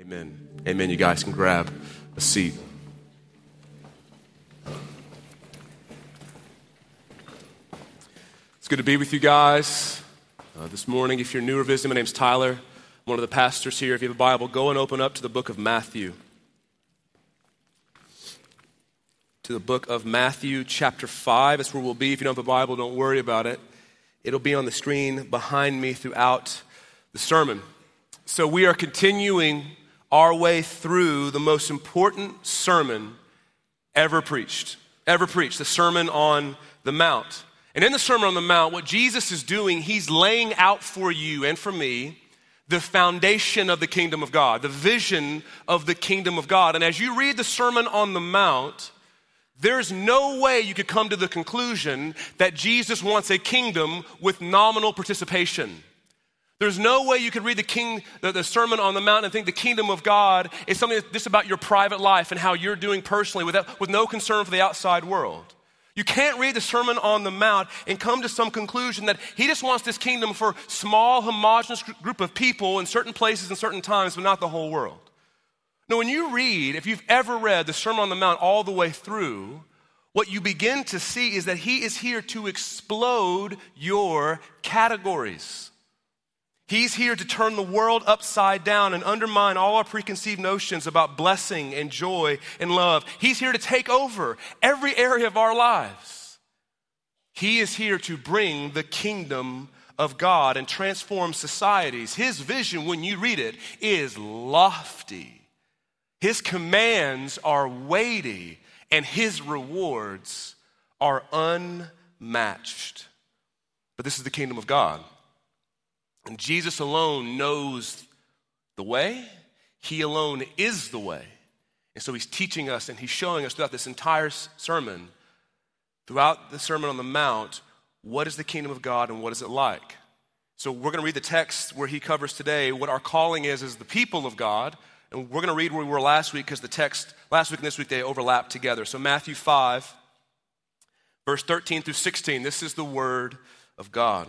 Amen. Amen. You guys can grab a seat. It's good to be with you guys uh, this morning. If you're new or visiting, my name's Tyler. I'm one of the pastors here. If you have a Bible, go and open up to the book of Matthew. To the book of Matthew, chapter 5. That's where we'll be. If you don't have a Bible, don't worry about it. It'll be on the screen behind me throughout the sermon. So, we are continuing our way through the most important sermon ever preached. Ever preached, the Sermon on the Mount. And in the Sermon on the Mount, what Jesus is doing, he's laying out for you and for me the foundation of the kingdom of God, the vision of the kingdom of God. And as you read the Sermon on the Mount, there's no way you could come to the conclusion that Jesus wants a kingdom with nominal participation. There's no way you could read the, king, the, the, Sermon on the Mount and think the kingdom of God is something that's just about your private life and how you're doing personally without, with no concern for the outside world. You can't read the Sermon on the Mount and come to some conclusion that he just wants this kingdom for small, homogenous group of people in certain places and certain times, but not the whole world. Now, when you read, if you've ever read the Sermon on the Mount all the way through, what you begin to see is that he is here to explode your categories. He's here to turn the world upside down and undermine all our preconceived notions about blessing and joy and love. He's here to take over every area of our lives. He is here to bring the kingdom of God and transform societies. His vision, when you read it, is lofty. His commands are weighty, and his rewards are unmatched. But this is the kingdom of God. And Jesus alone knows the way, He alone is the way. And so He's teaching us and He's showing us throughout this entire sermon, throughout the Sermon on the Mount, what is the kingdom of God and what is it like. So we're going to read the text where He covers today what our calling is as the people of God. And we're going to read where we were last week because the text last week and this week they overlap together. So Matthew 5, verse 13 through 16, this is the word of God.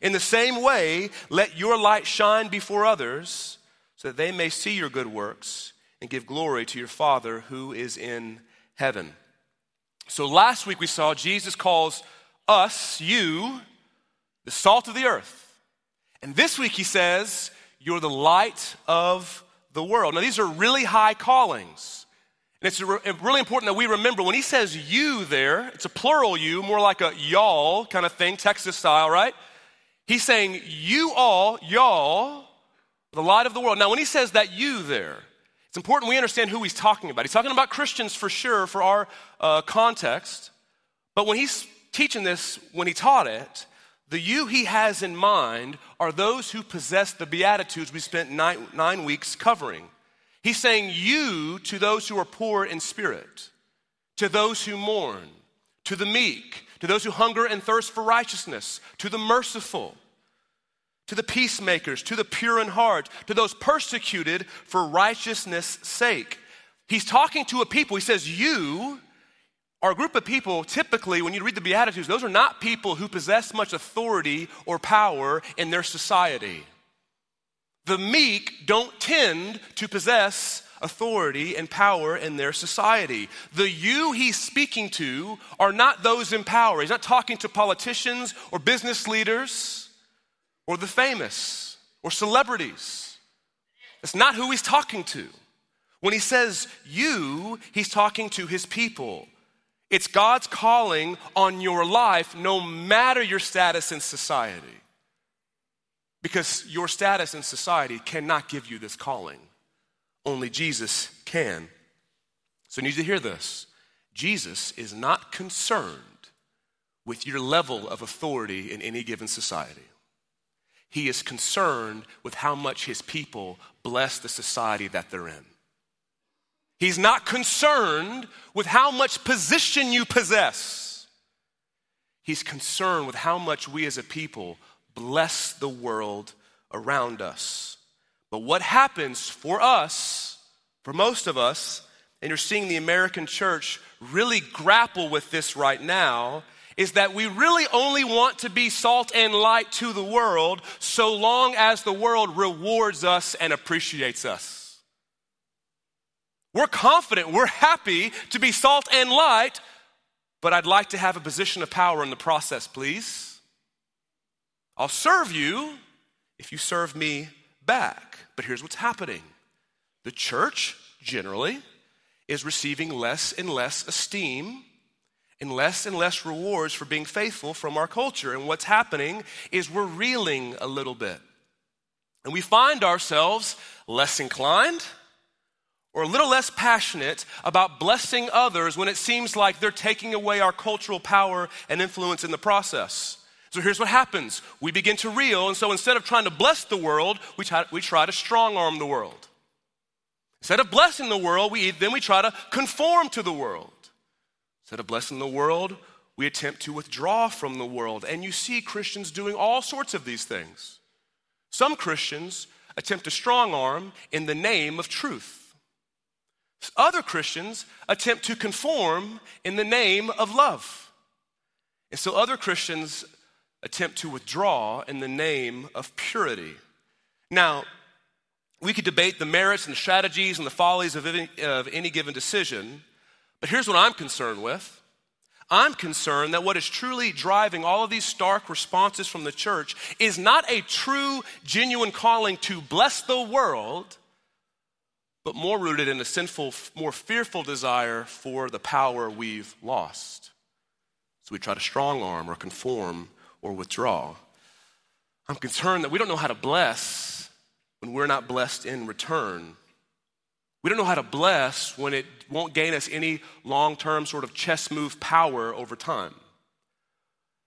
In the same way, let your light shine before others so that they may see your good works and give glory to your Father who is in heaven. So last week we saw Jesus calls us, you, the salt of the earth. And this week he says, you're the light of the world. Now these are really high callings. And it's really important that we remember when he says you there, it's a plural you, more like a y'all kind of thing, Texas style, right? He's saying, You all, y'all, the light of the world. Now, when he says that you there, it's important we understand who he's talking about. He's talking about Christians for sure, for our uh, context. But when he's teaching this, when he taught it, the you he has in mind are those who possess the Beatitudes we spent nine, nine weeks covering. He's saying you to those who are poor in spirit, to those who mourn, to the meek, to those who hunger and thirst for righteousness, to the merciful, to the peacemakers, to the pure in heart, to those persecuted for righteousness' sake. He's talking to a people. He says, You are a group of people, typically, when you read the Beatitudes, those are not people who possess much authority or power in their society. The meek don't tend to possess authority and power in their society. The you he's speaking to are not those in power. He's not talking to politicians or business leaders or the famous or celebrities. That's not who he's talking to. When he says you, he's talking to his people. It's God's calling on your life, no matter your status in society. Because your status in society cannot give you this calling. Only Jesus can. So I need you to hear this. Jesus is not concerned with your level of authority in any given society. He is concerned with how much his people bless the society that they're in. He's not concerned with how much position you possess. He's concerned with how much we as a people bless the world around us. But what happens for us, for most of us, and you're seeing the American church really grapple with this right now, is that we really only want to be salt and light to the world so long as the world rewards us and appreciates us. We're confident, we're happy to be salt and light, but I'd like to have a position of power in the process, please. I'll serve you if you serve me back. But here's what's happening the church, generally, is receiving less and less esteem and less and less rewards for being faithful from our culture. And what's happening is we're reeling a little bit. And we find ourselves less inclined or a little less passionate about blessing others when it seems like they're taking away our cultural power and influence in the process. So here's what happens we begin to reel, and so instead of trying to bless the world, we try, we try to strong arm the world. Instead of blessing the world, we, then we try to conform to the world. Instead of blessing the world, we attempt to withdraw from the world. And you see Christians doing all sorts of these things. Some Christians attempt to strong arm in the name of truth. Other Christians attempt to conform in the name of love. And so other Christians attempt to withdraw in the name of purity. Now, we could debate the merits and the strategies and the follies of any, of any given decision, but here's what I'm concerned with. I'm concerned that what is truly driving all of these stark responses from the church is not a true, genuine calling to bless the world, but more rooted in a sinful, more fearful desire for the power we've lost. So we try to strong arm or conform or withdraw. I'm concerned that we don't know how to bless when we're not blessed in return. We don't know how to bless when it won't gain us any long term sort of chess move power over time.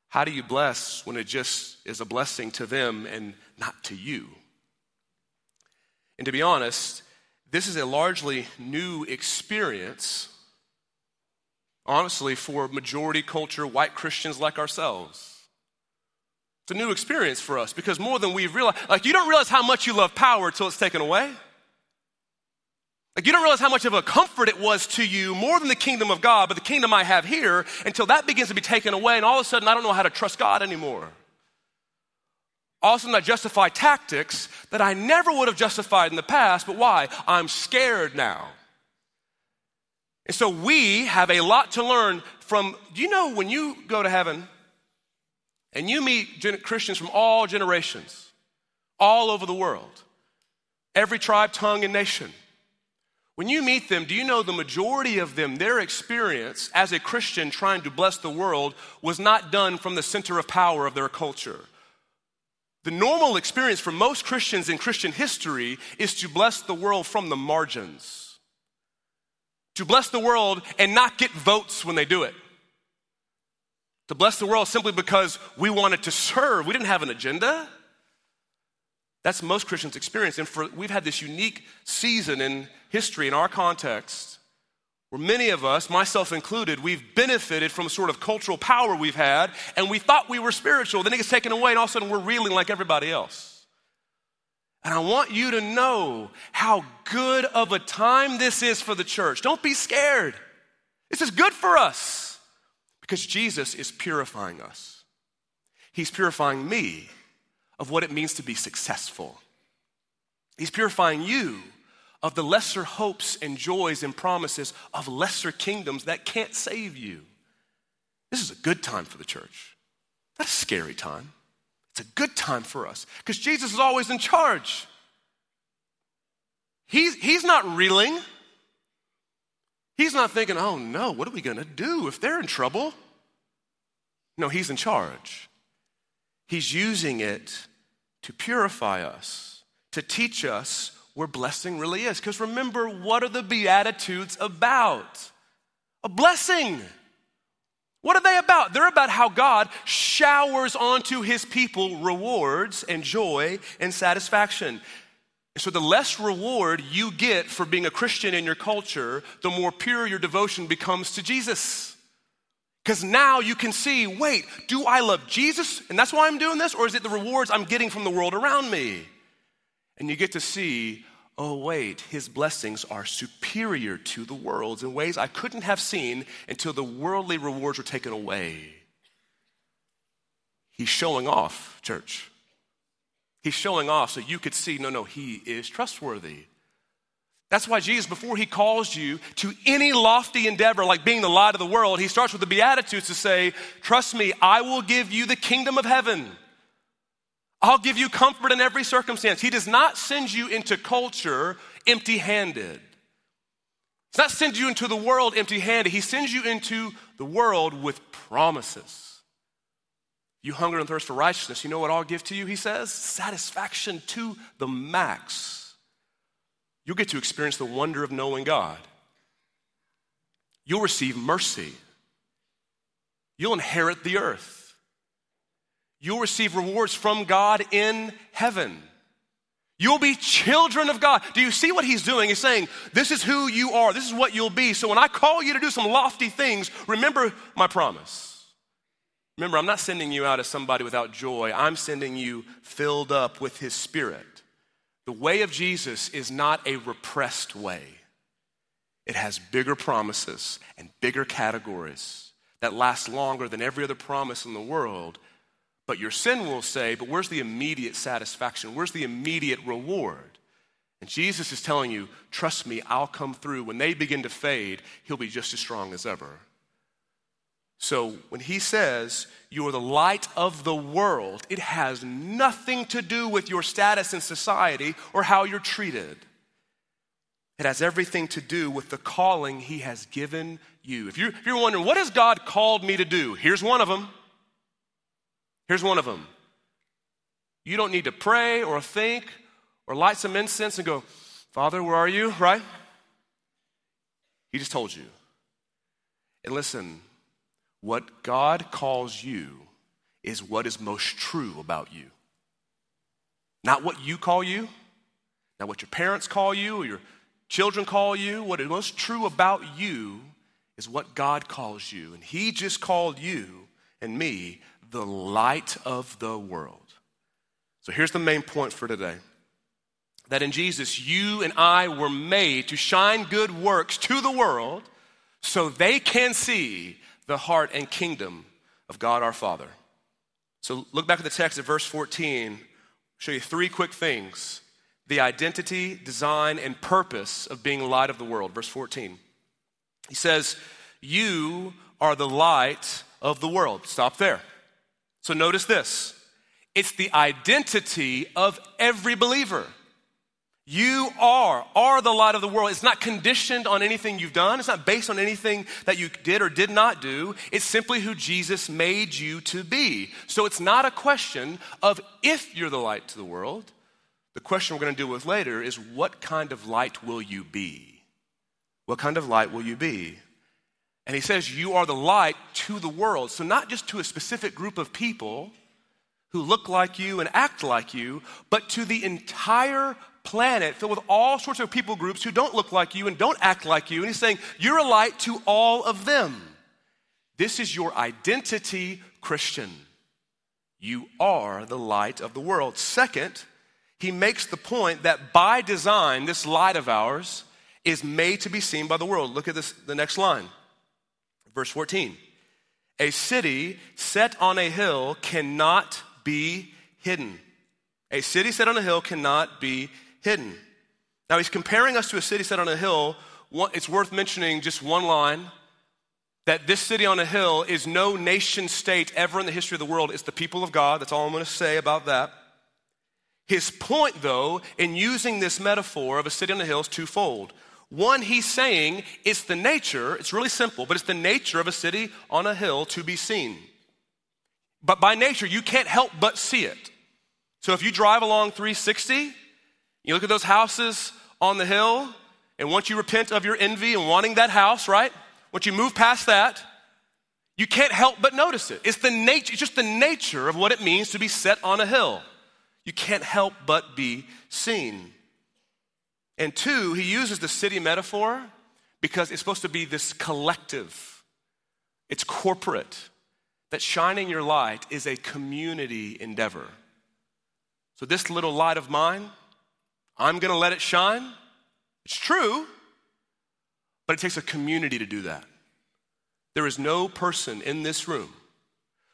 How do you bless when it just is a blessing to them and not to you? And to be honest, this is a largely new experience, honestly, for majority culture white Christians like ourselves. It's a new experience for us because more than we realize, like, you don't realize how much you love power until it's taken away. Like, you don't realize how much of a comfort it was to you, more than the kingdom of God, but the kingdom I have here, until that begins to be taken away, and all of a sudden I don't know how to trust God anymore. All of a sudden I justify tactics that I never would have justified in the past, but why? I'm scared now. And so we have a lot to learn from, do you know when you go to heaven and you meet Christians from all generations, all over the world, every tribe, tongue, and nation? When you meet them, do you know the majority of them, their experience as a Christian trying to bless the world was not done from the center of power of their culture? The normal experience for most Christians in Christian history is to bless the world from the margins. To bless the world and not get votes when they do it. To bless the world simply because we wanted to serve. We didn't have an agenda. That's most Christians' experience. And for, we've had this unique season in history, in our context, where many of us, myself included, we've benefited from a sort of cultural power we've had, and we thought we were spiritual. Then it gets taken away, and all of a sudden we're reeling like everybody else. And I want you to know how good of a time this is for the church. Don't be scared. This is good for us because Jesus is purifying us. He's purifying me of what it means to be successful. He's purifying you of the lesser hopes and joys and promises of lesser kingdoms that can't save you. This is a good time for the church. Not a scary time. It's a good time for us because Jesus is always in charge. He's, he's not reeling. He's not thinking, oh no, what are we going to do if they're in trouble? No, he's in charge. He's using it to purify us, to teach us where blessing really is. Because remember, what are the Beatitudes about? A blessing. What are they about? They're about how God showers onto his people rewards and joy and satisfaction. So, the less reward you get for being a Christian in your culture, the more pure your devotion becomes to Jesus. Because now you can see wait, do I love Jesus? And that's why I'm doing this? Or is it the rewards I'm getting from the world around me? And you get to see, oh, wait, his blessings are superior to the world's in ways I couldn't have seen until the worldly rewards were taken away. He's showing off, church. He's showing off so you could see no, no, he is trustworthy. That's why Jesus, before he calls you to any lofty endeavor like being the light of the world, he starts with the Beatitudes to say, Trust me, I will give you the kingdom of heaven. I'll give you comfort in every circumstance. He does not send you into culture empty handed. He's not send you into the world empty handed. He sends you into the world with promises. You hunger and thirst for righteousness. You know what I'll give to you, he says? Satisfaction to the max. You'll get to experience the wonder of knowing God. You'll receive mercy. You'll inherit the earth. You'll receive rewards from God in heaven. You'll be children of God. Do you see what he's doing? He's saying, This is who you are. This is what you'll be. So when I call you to do some lofty things, remember my promise. Remember, I'm not sending you out as somebody without joy. I'm sending you filled up with His Spirit. The way of Jesus is not a repressed way, it has bigger promises and bigger categories that last longer than every other promise in the world. But your sin will say, but where's the immediate satisfaction? Where's the immediate reward? And Jesus is telling you, trust me, I'll come through. When they begin to fade, he'll be just as strong as ever. So when he says you are the light of the world, it has nothing to do with your status in society or how you're treated. It has everything to do with the calling he has given you. If you're, if you're wondering, what has God called me to do? Here's one of them. Here's one of them. You don't need to pray or think or light some incense and go, Father, where are you? Right? He just told you. And listen, what God calls you is what is most true about you. Not what you call you, not what your parents call you or your children call you. What is most true about you is what God calls you. And He just called you and me the light of the world. So here's the main point for today that in Jesus, you and I were made to shine good works to the world so they can see the heart and kingdom of God our Father. So look back at the text at verse 14. I'll show you three quick things the identity, design, and purpose of being light of the world. Verse 14. He says, You are the light of the world. Stop there. So notice this it's the identity of every believer. You are, are the light of the world. It's not conditioned on anything you've done. It's not based on anything that you did or did not do. It's simply who Jesus made you to be. So it's not a question of if you're the light to the world. The question we're going to deal with later is what kind of light will you be? What kind of light will you be? And he says, You are the light to the world. So, not just to a specific group of people who look like you and act like you, but to the entire planet filled with all sorts of people groups who don't look like you and don't act like you. And he's saying, You're a light to all of them. This is your identity, Christian. You are the light of the world. Second, he makes the point that by design, this light of ours is made to be seen by the world. Look at this, the next line, verse 14. A city set on a hill cannot be hidden. A city set on a hill cannot be hidden. Now, he's comparing us to a city set on a hill. It's worth mentioning just one line that this city on a hill is no nation state ever in the history of the world. It's the people of God. That's all I'm going to say about that. His point, though, in using this metaphor of a city on a hill is twofold. One, he's saying it's the nature, it's really simple, but it's the nature of a city on a hill to be seen. But by nature, you can't help but see it. So if you drive along 360, you look at those houses on the hill, and once you repent of your envy and wanting that house, right? Once you move past that, you can't help but notice it. It's the nature, it's just the nature of what it means to be set on a hill. You can't help but be seen. And two, he uses the city metaphor because it's supposed to be this collective, it's corporate, that shining your light is a community endeavor. So, this little light of mine, I'm gonna let it shine. It's true, but it takes a community to do that. There is no person in this room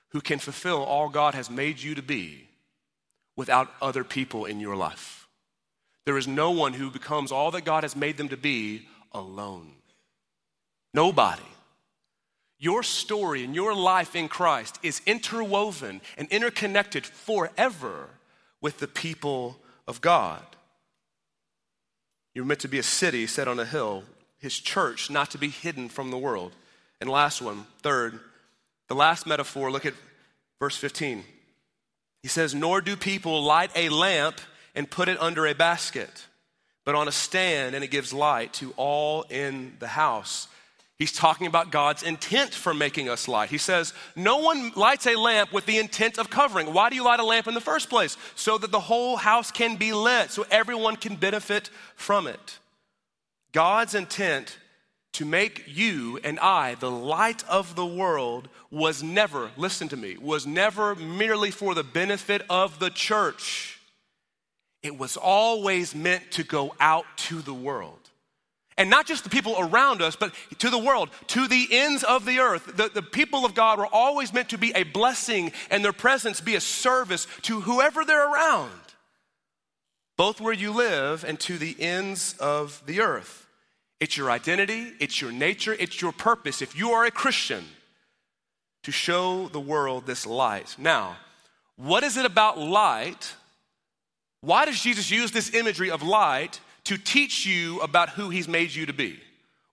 who can fulfill all God has made you to be without other people in your life. There is no one who becomes all that God has made them to be alone. Nobody. Your story and your life in Christ is interwoven and interconnected forever with the people of God. You're meant to be a city set on a hill, his church not to be hidden from the world. And last one, third, the last metaphor, look at verse 15. He says, Nor do people light a lamp and put it under a basket, but on a stand, and it gives light to all in the house. He's talking about God's intent for making us light. He says, No one lights a lamp with the intent of covering. Why do you light a lamp in the first place? So that the whole house can be lit, so everyone can benefit from it. God's intent to make you and I the light of the world was never, listen to me, was never merely for the benefit of the church. It was always meant to go out to the world. And not just the people around us, but to the world, to the ends of the earth. The, the people of God were always meant to be a blessing and their presence be a service to whoever they're around, both where you live and to the ends of the earth. It's your identity, it's your nature, it's your purpose. If you are a Christian, to show the world this light. Now, what is it about light? Why does Jesus use this imagery of light to teach you about who he's made you to be?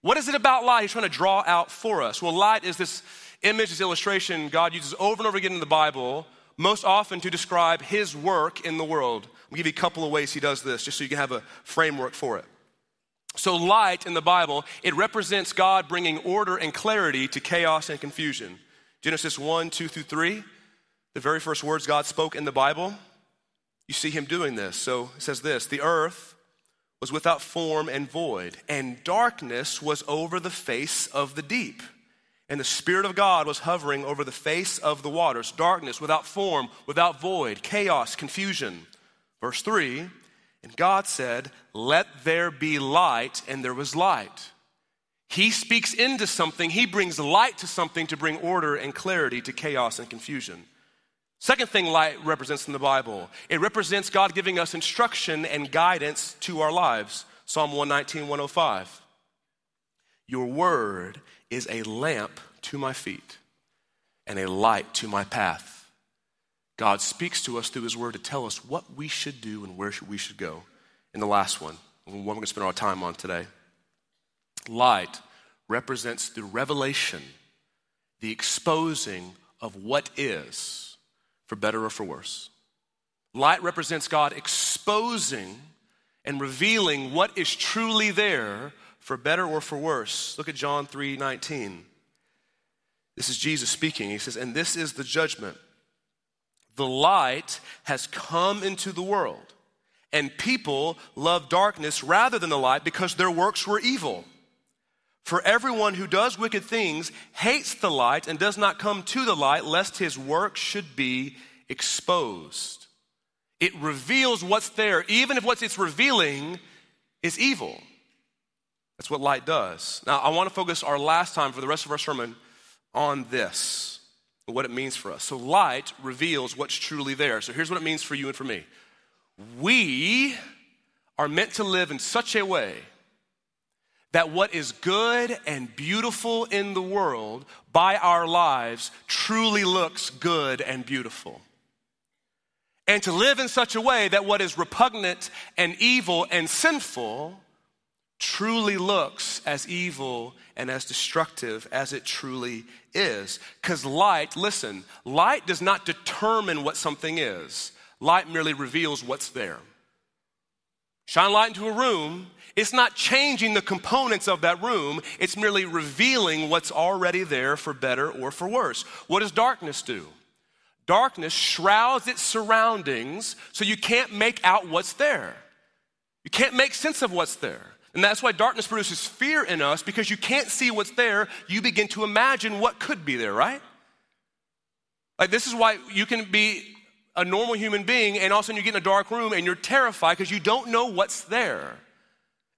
What is it about light he's trying to draw out for us? Well, light is this image, this illustration God uses over and over again in the Bible, most often to describe his work in the world. I'll give you a couple of ways he does this, just so you can have a framework for it. So, light in the Bible, it represents God bringing order and clarity to chaos and confusion. Genesis 1, 2 through 3, the very first words God spoke in the Bible, you see him doing this. So, it says this The earth was without form and void, and darkness was over the face of the deep. And the Spirit of God was hovering over the face of the waters. Darkness without form, without void, chaos, confusion. Verse 3 and God said, Let there be light, and there was light. He speaks into something, he brings light to something to bring order and clarity to chaos and confusion. Second thing light represents in the Bible it represents God giving us instruction and guidance to our lives. Psalm 119, 105. Your word is a lamp to my feet and a light to my path. God speaks to us through His Word to tell us what we should do and where we should go. And the last one, one we're going to spend our time on today light represents the revelation, the exposing of what is, for better or for worse. Light represents God exposing and revealing what is truly there for better or for worse. Look at John 3 19. This is Jesus speaking. He says, And this is the judgment. The light has come into the world, and people love darkness rather than the light because their works were evil. For everyone who does wicked things hates the light and does not come to the light, lest his work should be exposed. It reveals what's there, even if what it's revealing is evil. That's what light does. Now, I want to focus our last time for the rest of our sermon on this what it means for us. So, light reveals what's truly there. So, here's what it means for you and for me we are meant to live in such a way that what is good and beautiful in the world by our lives truly looks good and beautiful. And to live in such a way that what is repugnant and evil and sinful truly looks as evil and as destructive as it truly is. Because light, listen, light does not determine what something is, light merely reveals what's there. Shine light into a room, it's not changing the components of that room, it's merely revealing what's already there for better or for worse. What does darkness do? Darkness shrouds its surroundings so you can't make out what's there. You can't make sense of what's there. And that's why darkness produces fear in us because you can't see what's there. You begin to imagine what could be there, right? Like, this is why you can be a normal human being and all of a sudden you get in a dark room and you're terrified because you don't know what's there.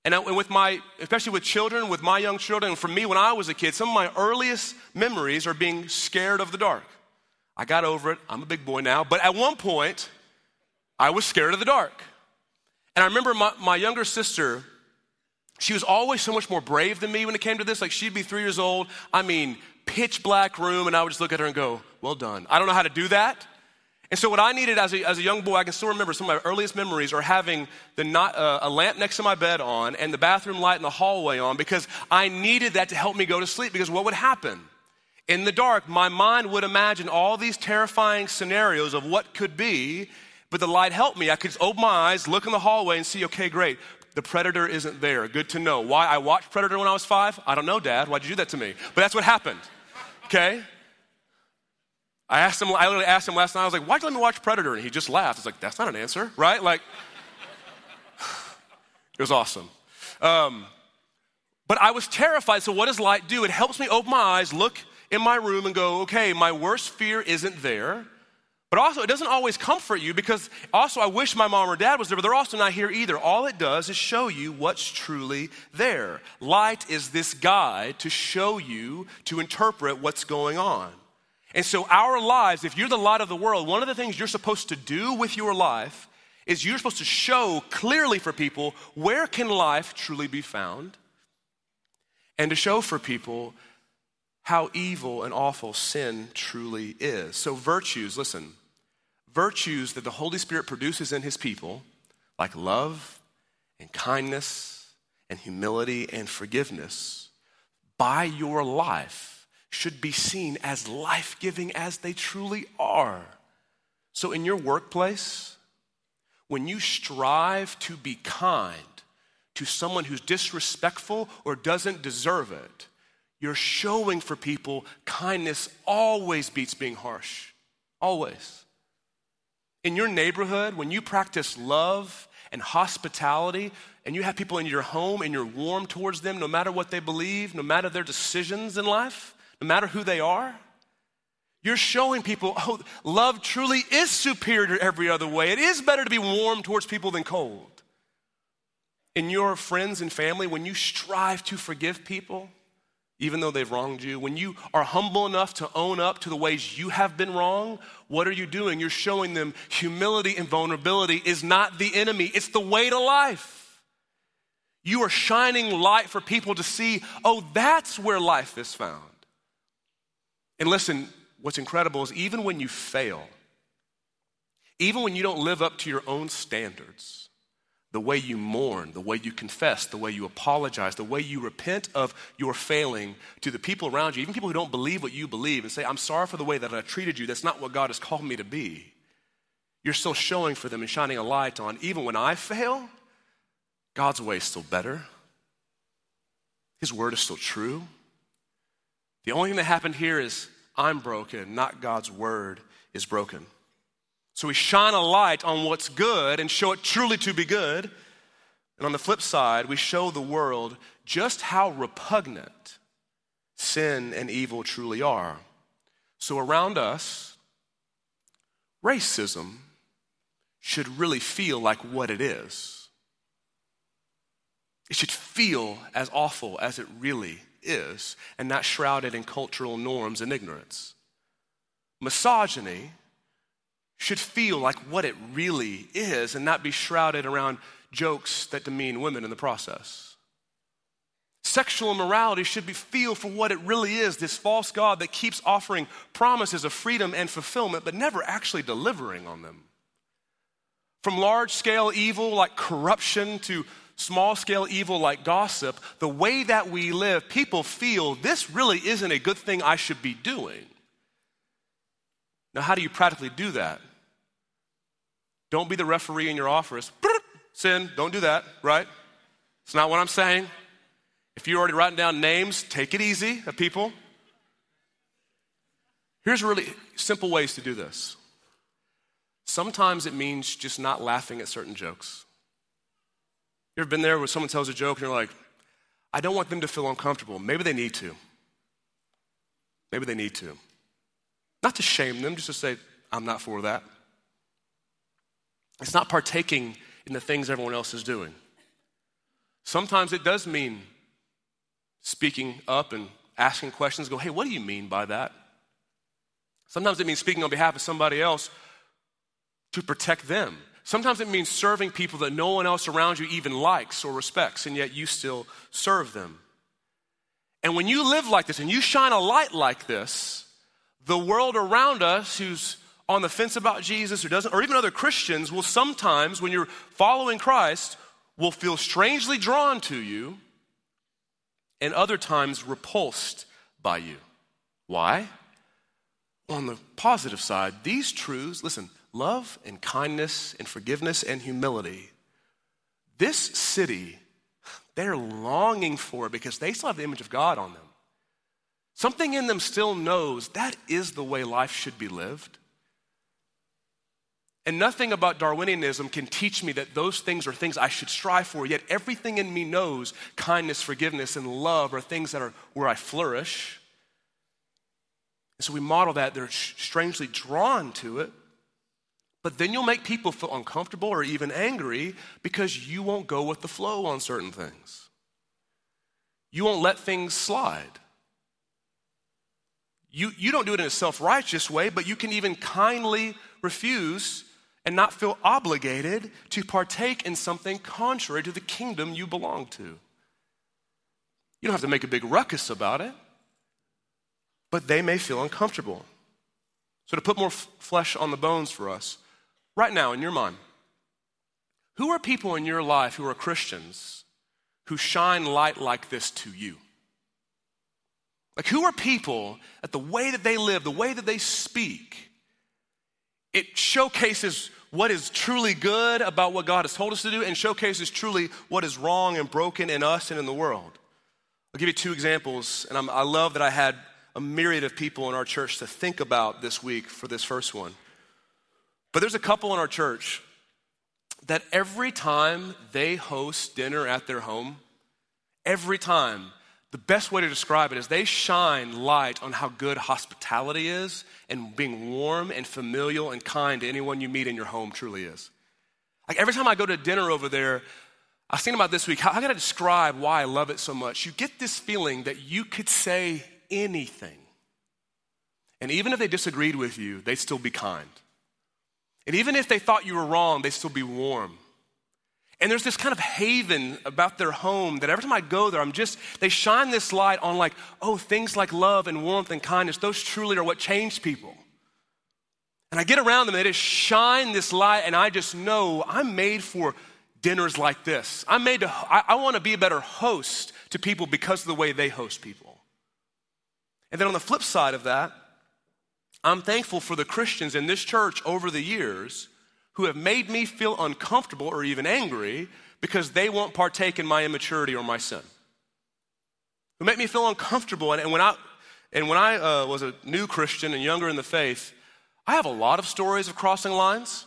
And, with my, especially with children, with my young children, for me when I was a kid, some of my earliest memories are being scared of the dark. I got over it. I'm a big boy now. But at one point, I was scared of the dark. And I remember my, my younger sister, she was always so much more brave than me when it came to this. Like she'd be three years old. I mean, pitch black room, and I would just look at her and go, Well done. I don't know how to do that. And so, what I needed as a, as a young boy, I can still remember some of my earliest memories are having the not, uh, a lamp next to my bed on and the bathroom light in the hallway on because I needed that to help me go to sleep. Because what would happen? In the dark, my mind would imagine all these terrifying scenarios of what could be, but the light helped me. I could open my eyes, look in the hallway, and see, okay, great. The predator isn't there. Good to know. Why I watched Predator when I was five? I don't know, Dad. Why'd you do that to me? But that's what happened. Okay? I asked him, I literally asked him last night, I was like, why'd you let me watch Predator? And he just laughed. It's like, that's not an answer, right? Like, it was awesome. Um, but I was terrified. So, what does light do? It helps me open my eyes, look in my room, and go, okay, my worst fear isn't there. But also, it doesn't always comfort you because also I wish my mom or dad was there, but they're also not here either. All it does is show you what's truly there. Light is this guide to show you, to interpret what's going on. And so, our lives, if you're the light of the world, one of the things you're supposed to do with your life is you're supposed to show clearly for people where can life truly be found and to show for people how evil and awful sin truly is. So, virtues, listen, virtues that the Holy Spirit produces in his people, like love and kindness and humility and forgiveness, by your life should be seen as life giving as they truly are. So, in your workplace, when you strive to be kind to someone who's disrespectful or doesn't deserve it, you're showing for people kindness always beats being harsh. Always. In your neighborhood, when you practice love and hospitality, and you have people in your home and you're warm towards them no matter what they believe, no matter their decisions in life, no matter who they are. You're showing people, oh, love truly is superior every other way. It is better to be warm towards people than cold. In your friends and family, when you strive to forgive people, even though they've wronged you, when you are humble enough to own up to the ways you have been wrong, what are you doing? You're showing them humility and vulnerability is not the enemy, it's the way to life. You are shining light for people to see, oh, that's where life is found. And listen, what's incredible is even when you fail, even when you don't live up to your own standards, the way you mourn, the way you confess, the way you apologize, the way you repent of your failing to the people around you, even people who don't believe what you believe, and say, I'm sorry for the way that I treated you, that's not what God has called me to be. You're still showing for them and shining a light on, even when I fail, God's way is still better. His word is still true. The only thing that happened here is I'm broken, not God's word is broken. So we shine a light on what's good and show it truly to be good. And on the flip side, we show the world just how repugnant sin and evil truly are. So around us, racism should really feel like what it is. It should feel as awful as it really is and not shrouded in cultural norms and ignorance. Misogyny should feel like what it really is and not be shrouded around jokes that demean women in the process. Sexual immorality should be feel for what it really is this false God that keeps offering promises of freedom and fulfillment, but never actually delivering on them. From large scale evil like corruption to small scale evil like gossip, the way that we live, people feel this really isn't a good thing I should be doing. Now, how do you practically do that? Don't be the referee in your office. Sin, don't do that, right? It's not what I'm saying. If you're already writing down names, take it easy of people. Here's really simple ways to do this. Sometimes it means just not laughing at certain jokes. You ever been there where someone tells a joke and you're like, I don't want them to feel uncomfortable. Maybe they need to. Maybe they need to. Not to shame them, just to say, I'm not for that. It's not partaking in the things everyone else is doing. Sometimes it does mean speaking up and asking questions, go, hey, what do you mean by that? Sometimes it means speaking on behalf of somebody else to protect them. Sometimes it means serving people that no one else around you even likes or respects, and yet you still serve them. And when you live like this and you shine a light like this, the world around us who's on the fence about Jesus or doesn't, or even other Christians, will sometimes, when you're following Christ, will feel strangely drawn to you and other times repulsed by you. Why? On the positive side, these truths, listen, love and kindness and forgiveness and humility, this city, they're longing for because they still have the image of God on them. Something in them still knows that is the way life should be lived. And nothing about Darwinianism can teach me that those things are things I should strive for, yet everything in me knows kindness, forgiveness, and love are things that are where I flourish. And so we model that, they're strangely drawn to it. But then you'll make people feel uncomfortable or even angry because you won't go with the flow on certain things. You won't let things slide. You, you don't do it in a self righteous way, but you can even kindly refuse and not feel obligated to partake in something contrary to the kingdom you belong to. You don't have to make a big ruckus about it, but they may feel uncomfortable. So, to put more f- flesh on the bones for us, right now in your mind, who are people in your life who are Christians who shine light like this to you? Like, who are people that the way that they live, the way that they speak, it showcases what is truly good about what God has told us to do and showcases truly what is wrong and broken in us and in the world. I'll give you two examples, and I'm, i love that I had a myriad of people in our church to think about this week for this first one. But there's a couple in our church that every time they host dinner at their home, every time the best way to describe it is they shine light on how good hospitality is and being warm and familial and kind to anyone you meet in your home truly is. Like every time I go to dinner over there, I was thinking about this week, how, how can I describe why I love it so much? You get this feeling that you could say anything. And even if they disagreed with you, they'd still be kind. And even if they thought you were wrong, they'd still be warm. And there's this kind of haven about their home that every time I go there, I'm just, they shine this light on like, oh, things like love and warmth and kindness, those truly are what change people. And I get around them they just shine this light, and I just know I'm made for dinners like this. I'm made to, I, I want to be a better host to people because of the way they host people. And then on the flip side of that, I'm thankful for the Christians in this church over the years who have made me feel uncomfortable or even angry because they won't partake in my immaturity or my sin. Who make me feel uncomfortable. And, and when I, and when I uh, was a new Christian and younger in the faith, I have a lot of stories of crossing lines.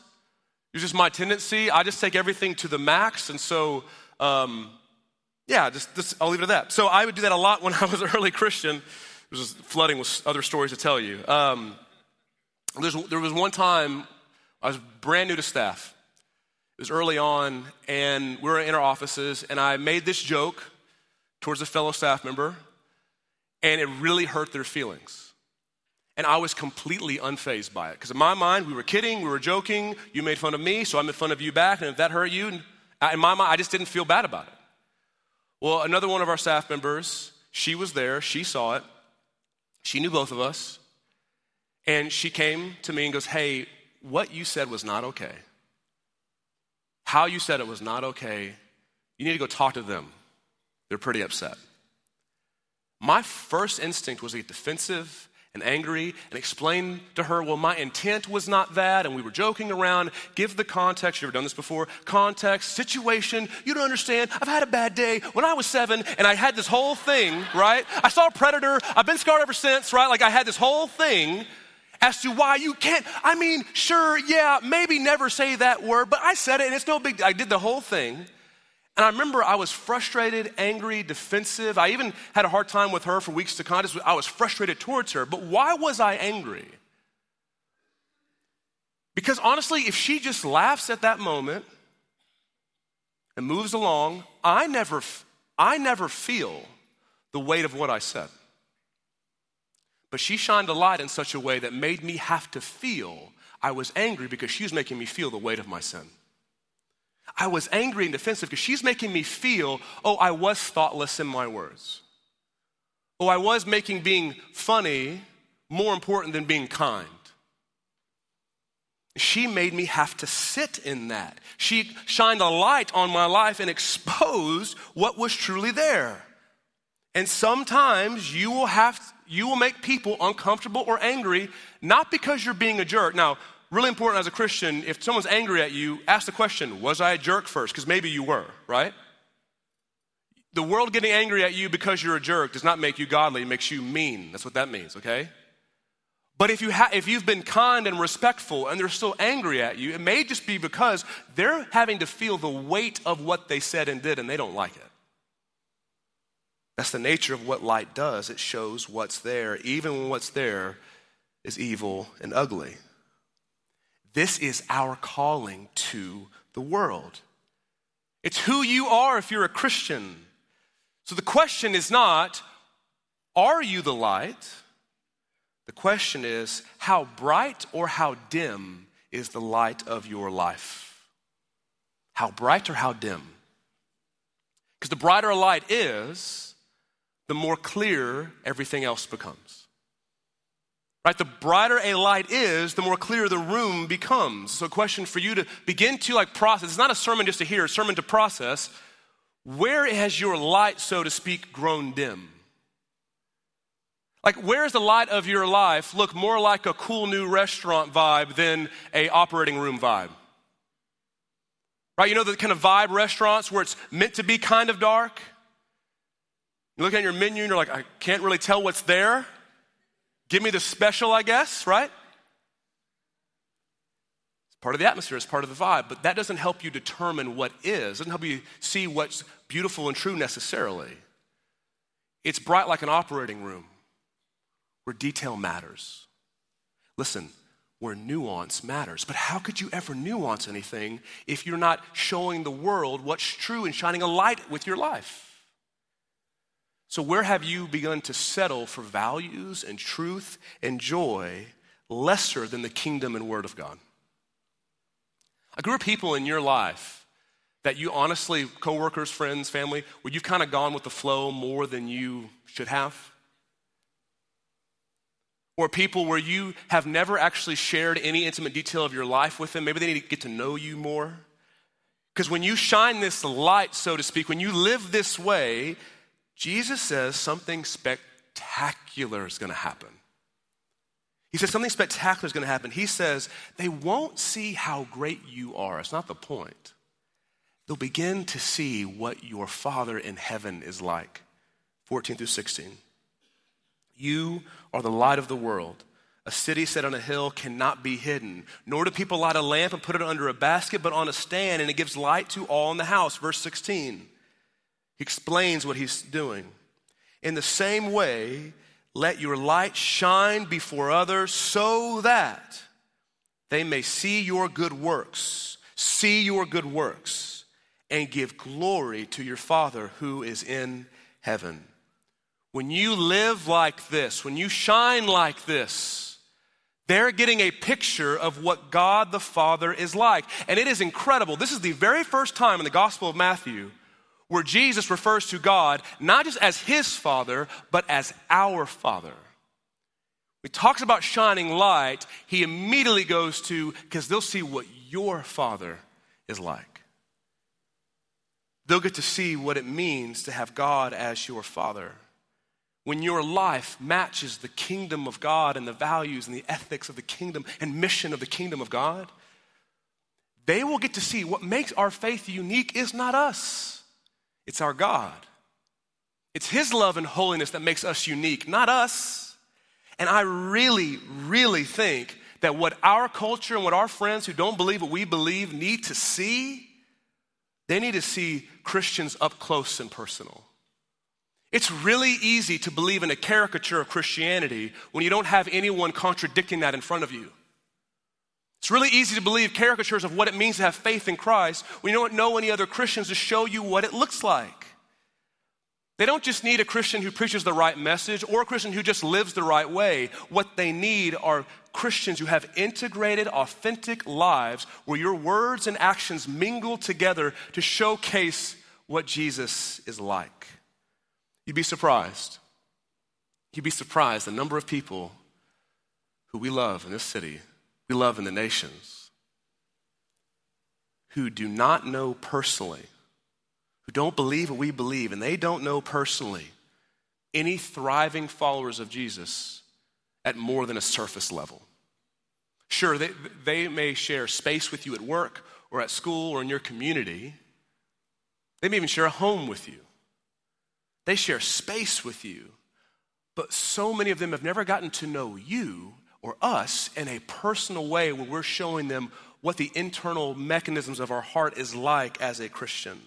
It's just my tendency. I just take everything to the max. And so, um, yeah, just, just, I'll leave it at that. So I would do that a lot when I was an early Christian. It was flooding with other stories to tell you. Um, there was one time I was brand new to staff. It was early on, and we were in our offices, and I made this joke towards a fellow staff member, and it really hurt their feelings. And I was completely unfazed by it. Because in my mind, we were kidding, we were joking, you made fun of me, so I made fun of you back, and if that hurt you, in my mind, I just didn't feel bad about it. Well, another one of our staff members, she was there, she saw it, she knew both of us, and she came to me and goes, Hey, what you said was not okay. How you said it was not okay. You need to go talk to them. They're pretty upset. My first instinct was to get defensive and angry and explain to her, well, my intent was not that, and we were joking around. Give the context. You ever done this before? Context, situation. You don't understand. I've had a bad day. When I was seven, and I had this whole thing, right? I saw a predator. I've been scarred ever since, right? Like I had this whole thing as to why you can't. I mean, sure, yeah, maybe never say that word, but I said it and it's no big I did the whole thing. And I remember I was frustrated, angry, defensive. I even had a hard time with her for weeks to come. I was frustrated towards her. But why was I angry? Because honestly, if she just laughs at that moment and moves along, I never, I never feel the weight of what I said. But she shined a light in such a way that made me have to feel I was angry because she was making me feel the weight of my sin. I was angry and defensive because she's making me feel, oh, I was thoughtless in my words. Oh, I was making being funny more important than being kind. She made me have to sit in that. She shined a light on my life and exposed what was truly there. And sometimes you will have you will make people uncomfortable or angry not because you're being a jerk. Now, really important as a Christian, if someone's angry at you, ask the question, was I a jerk first? Because maybe you were, right? The world getting angry at you because you're a jerk does not make you godly, it makes you mean. That's what that means, okay? But if, you ha- if you've been kind and respectful and they're still angry at you, it may just be because they're having to feel the weight of what they said and did and they don't like it. That's the nature of what light does. It shows what's there, even when what's there is evil and ugly. This is our calling to the world. It's who you are if you're a Christian. So the question is not, are you the light? The question is, how bright or how dim is the light of your life? How bright or how dim? Because the brighter a light is, the more clear everything else becomes. Right? The brighter a light is, the more clear the room becomes. So, a question for you to begin to like process. It's not a sermon just to hear, a sermon to process. Where has your light, so to speak, grown dim? Like, where's the light of your life look more like a cool new restaurant vibe than a operating room vibe? Right? You know the kind of vibe restaurants where it's meant to be kind of dark? You look at your menu and you're like, I can't really tell what's there. Give me the special, I guess, right? It's part of the atmosphere, it's part of the vibe, but that doesn't help you determine what is. It doesn't help you see what's beautiful and true necessarily. It's bright like an operating room where detail matters. Listen, where nuance matters. But how could you ever nuance anything if you're not showing the world what's true and shining a light with your life? So, where have you begun to settle for values and truth and joy lesser than the kingdom and word of God? I grew up people in your life that you honestly, coworkers, friends, family, where you've kind of gone with the flow more than you should have? or people where you have never actually shared any intimate detail of your life with them. Maybe they need to get to know you more. Because when you shine this light, so to speak, when you live this way, Jesus says something spectacular is going to happen. He says something spectacular is going to happen. He says they won't see how great you are. It's not the point. They'll begin to see what your Father in heaven is like. 14 through 16. You are the light of the world. A city set on a hill cannot be hidden, nor do people light a lamp and put it under a basket, but on a stand, and it gives light to all in the house. Verse 16. He explains what he's doing. In the same way, let your light shine before others so that they may see your good works, see your good works, and give glory to your Father who is in heaven. When you live like this, when you shine like this, they're getting a picture of what God the Father is like. And it is incredible. This is the very first time in the Gospel of Matthew where Jesus refers to God not just as his Father, but as our Father. He talks about shining light, he immediately goes to, because they'll see what your Father is like. They'll get to see what it means to have God as your Father when your life matches the kingdom of God and the values and the ethics of the kingdom and mission of the kingdom of God, they will get to see what makes our faith unique is not us, it's our God. It's His love and holiness that makes us unique, not us. And I really, really think that what our culture and what our friends who don't believe what we believe need to see They need to see Christians up close and personal. It's really easy to believe in a caricature of Christianity when you don't have anyone contradicting that in front of you. It's really easy to believe caricatures of what it means to have faith in Christ when you don't know any other Christians to show you what it looks like. They don't just need a Christian who preaches the right message or a Christian who just lives the right way. What they need are Christians who have integrated, authentic lives where your words and actions mingle together to showcase what Jesus is like. You'd be surprised. You'd be surprised the number of people who we love in this city, we love in the nations, who do not know personally, who don't believe what we believe, and they don't know personally any thriving followers of Jesus at more than a surface level. Sure, they, they may share space with you at work or at school or in your community. They may even share a home with you. They share space with you. But so many of them have never gotten to know you or us in a personal way where we're showing them what the internal mechanisms of our heart is like as a Christian.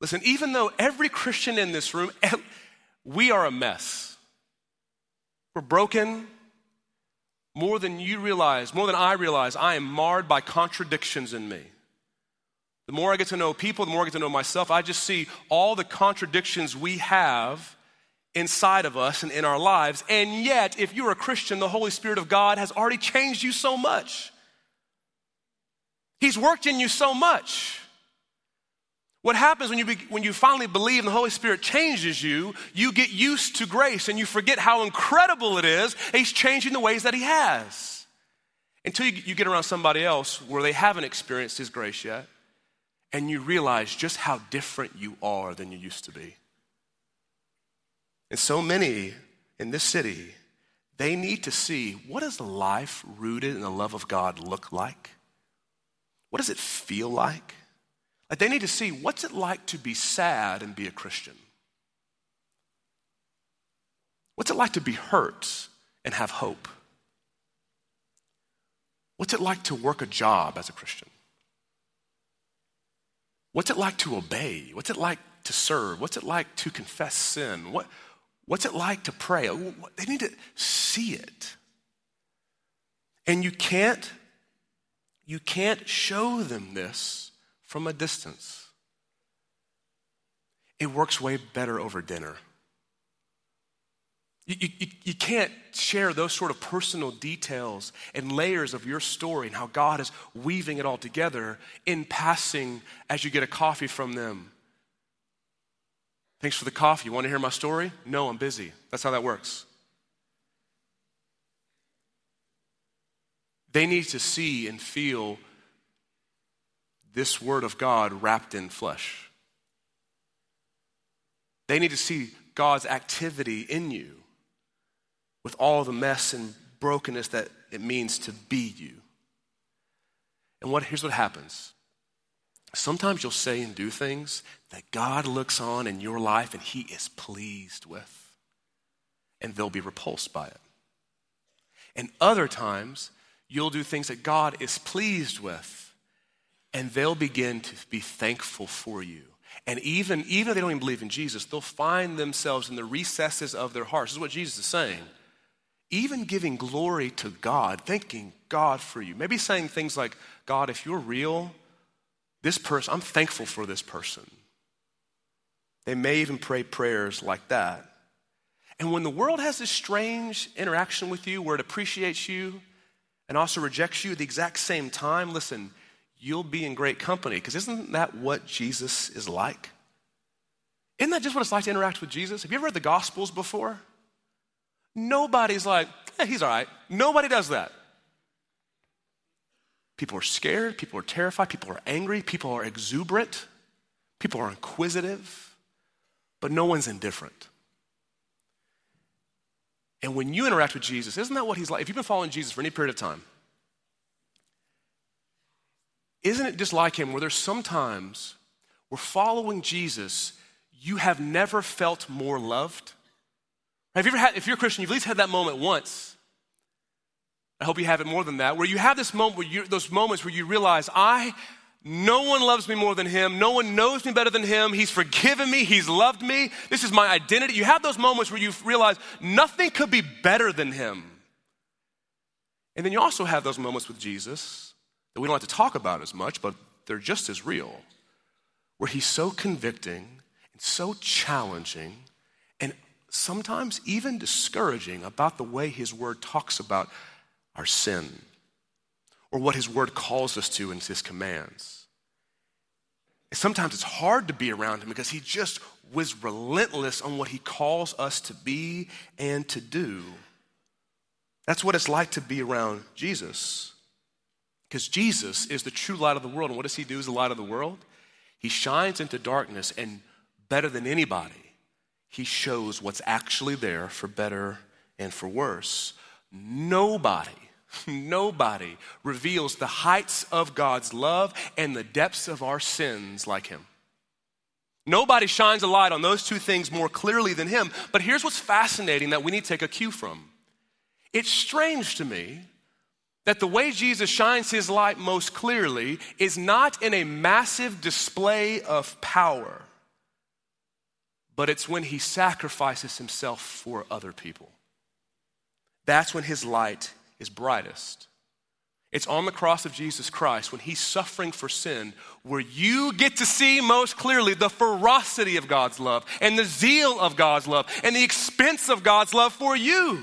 Listen, even though every Christian in this room, we are a mess. We're broken more than you realize, more than I realize. I am marred by contradictions in me. The more I get to know people, the more I get to know myself, I just see all the contradictions we have inside of us and in our lives. And yet, if you're a Christian, the Holy Spirit of God has already changed you so much. He's worked in you so much. What happens when you, be, when you finally believe and the Holy Spirit changes you, you get used to grace and you forget how incredible it is. He's changing the ways that He has. Until you, you get around somebody else where they haven't experienced His grace yet and you realize just how different you are than you used to be. And so many in this city, they need to see what does life rooted in the love of God look like? What does it feel like? Like they need to see what's it like to be sad and be a Christian? What's it like to be hurt and have hope? What's it like to work a job as a Christian? What's it like to obey? What's it like to serve? What's it like to confess sin? What, what's it like to pray? Oh, they need to see it. And you can't, you can't show them this from a distance. It works way better over dinner. You, you, you, can't share those sort of personal details and layers of your story and how God is weaving it all together in passing as you get a coffee from them. Thanks for the coffee. You want to hear my story? No, I'm busy. That's how that works. They need to see and feel this word of God wrapped in flesh. They need to see God's activity in you with all the mess and brokenness that it means to be you. And what, here's what happens. Sometimes you'll say and do things that God looks on in your life and he is pleased with, and they'll be repulsed by it. And other times, you'll do things that God is pleased with, and they'll begin to be thankful for you. And even, even if they don't even believe in Jesus, they'll find themselves in the recesses of their hearts. This is what Jesus is saying even giving glory to God, thanking God for you. Maybe saying things like, God, if you're real, this person, I'm thankful for this person. They may even pray prayers like that. And when the world has this strange interaction with you where it appreciates you and also rejects you at the exact same time, listen, you'll be in great company because isn't that what Jesus is like? Isn't that just what it's like to interact with Jesus? Have you ever read the Gospels before? Nobody's like, he's all right. Nobody does that. People are scared, people are terrified, people are angry, people are exuberant, people are inquisitive, but no one's indifferent. And when you interact with Jesus, isn't that what he's like? If you've been following Jesus for any period of time, isn't it just like him where there's sometimes where following Jesus, you have never felt more loved? Have you ever had, if you're a Christian, you've at least had that moment once. I hope you have it more than that, where you have this moment where you, those moments where you realize, I No one loves me more than him. No one knows me better than him. He's forgiven me. He's loved me. This is my identity. You have those moments where you realize nothing could be better than him. And then you also have those moments with Jesus that we don't like to talk about as much, but they're just as real, where he's so convicting and so challenging and sometimes even discouraging about the way his word talks about our sin or what his word calls us to in his commands. And sometimes it's hard to be around him because he just was relentless on what he calls us to be and to do. That's what it's like to be around Jesus. Because Jesus is the true light of the world. And what does he do as the light of the world? He shines into darkness, and better than anybody, he shows what's actually there for better and for worse. Nobody Nobody reveals the heights of God's love and the depths of our sins like him. Nobody shines a light on those two things more clearly than him. But here's what's fascinating that we need to take a cue from. It's strange to me that the way Jesus shines his light most clearly is not in a massive display of power, but it's when he sacrifices himself for other people. That's when his light is brightest. It's on the cross of Jesus Christ when he's suffering for sin, where you get to see most clearly the ferocity of God's love and the zeal of God's love and the expense of God's love for you.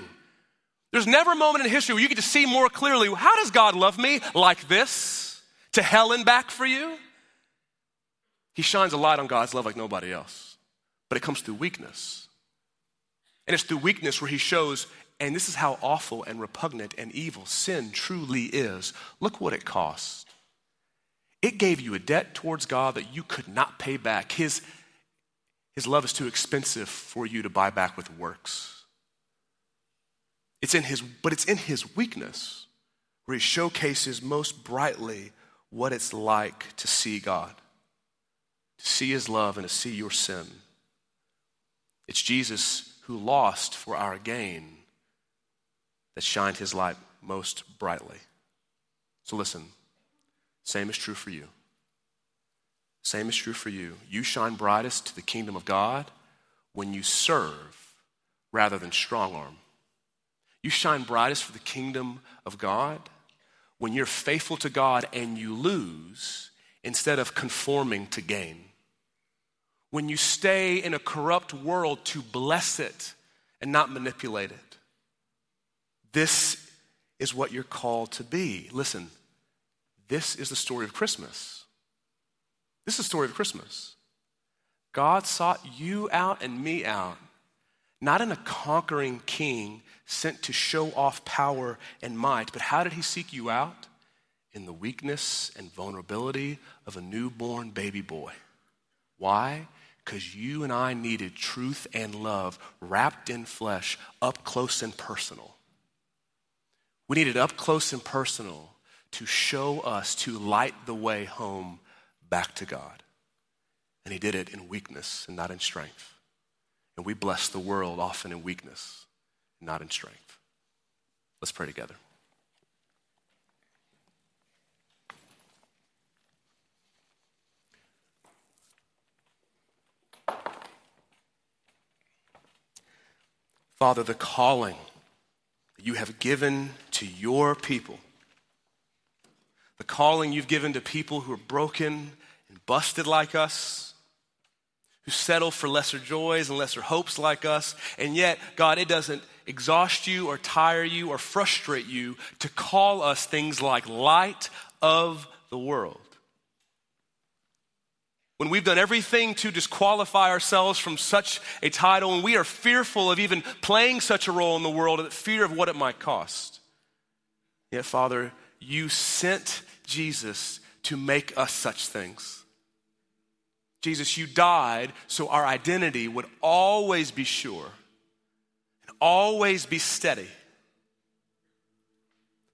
There's never a moment in history where you get to see more clearly how does God love me like this? To hell and back for you? He shines a light on God's love like nobody else, but it comes through weakness. And it's through weakness where he shows and this is how awful and repugnant and evil sin truly is. Look what it cost. It gave you a debt towards God that you could not pay back. His, his love is too expensive for you to buy back with works. It's in his, but it's in his weakness where he showcases most brightly what it's like to see God, to see his love and to see your sin. It's Jesus who lost for our gain that shined his light most brightly. So listen, same is true for you. Same is true for you. You shine brightest to the kingdom of God when you serve rather than strong arm. You shine brightest for the kingdom of God when you're faithful to God and you lose instead of conforming to gain. When you stay in a corrupt world to bless it and not manipulate it. This is what you're called to be. Listen, this is the story of Christmas. This is the story of Christmas. God sought you out and me out, not in a conquering king sent to show off power and might, but how did he seek you out? In the weakness and vulnerability of a newborn baby boy. Why? Because you and I needed truth and love wrapped in flesh, up close and personal. We need it up close and personal to show us, to light the way home back to God. And he did it in weakness and not in strength. And we bless the world often in weakness, not in strength. Let's pray together. Father, the calling you have given to your people. The calling you've given to people who are broken and busted like us, who settle for lesser joys and lesser hopes like us. And yet, God, it doesn't exhaust you or tire you or frustrate you to call us things like light of the world when we've done everything to disqualify ourselves from such a title, and we are fearful of even playing such a role in the world, and fear of what it might cost. Yet, Father, you sent Jesus to make us such things. Jesus, you died so our identity would always be sure and always be steady.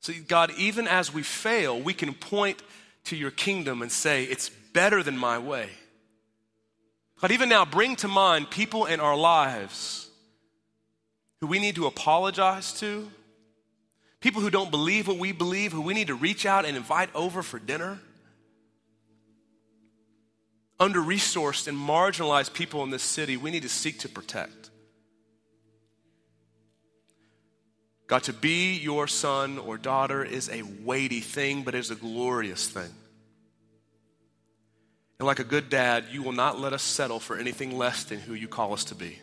So, God, even as we fail, we can point to your kingdom and say, It's better than my way. God, even now, bring to mind people in our lives who we need to apologize to, people who don't believe what we believe, who we need to reach out and invite over for dinner. under resourced and marginalized people in this city we need to seek to protect. God, to be your son or daughter is a weighty thing, but it is a glorious thing. And like a good dad, you will not let us settle for anything less than who you call us to be.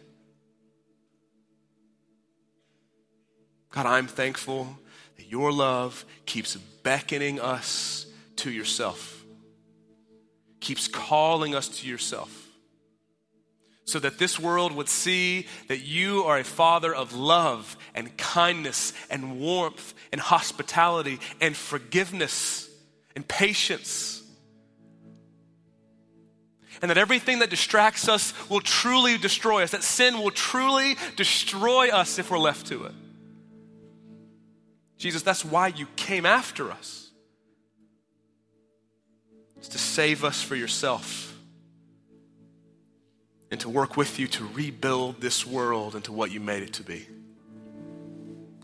God, I'm thankful that your love keeps beckoning us to yourself, keeps calling us to yourself, so that this world would see that you are a father of love and kindness and warmth and hospitality and forgiveness and patience and that everything that distracts us will truly destroy us, that sin will truly destroy us if we're left to it. Jesus, that's why you came after us. It's to save us for yourself and to work with you to rebuild this world into what you made it to be.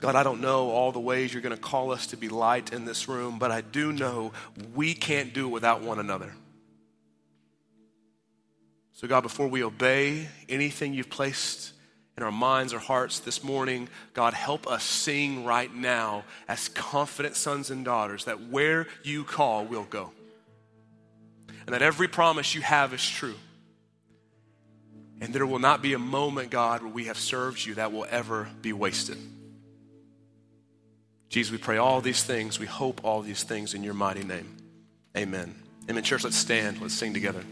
God, I don't know all the ways you're going to call us to be light in this room, but I do know we can't do it without one another. So, God, before we obey anything you've placed in our minds or hearts this morning, God, help us sing right now as confident sons and daughters that where you call, we'll go. And that every promise you have is true. And there will not be a moment, God, where we have served you that will ever be wasted. Jesus, we pray all these things. We hope all these things in your mighty name. Amen. Amen. Church, let's stand. Let's sing together.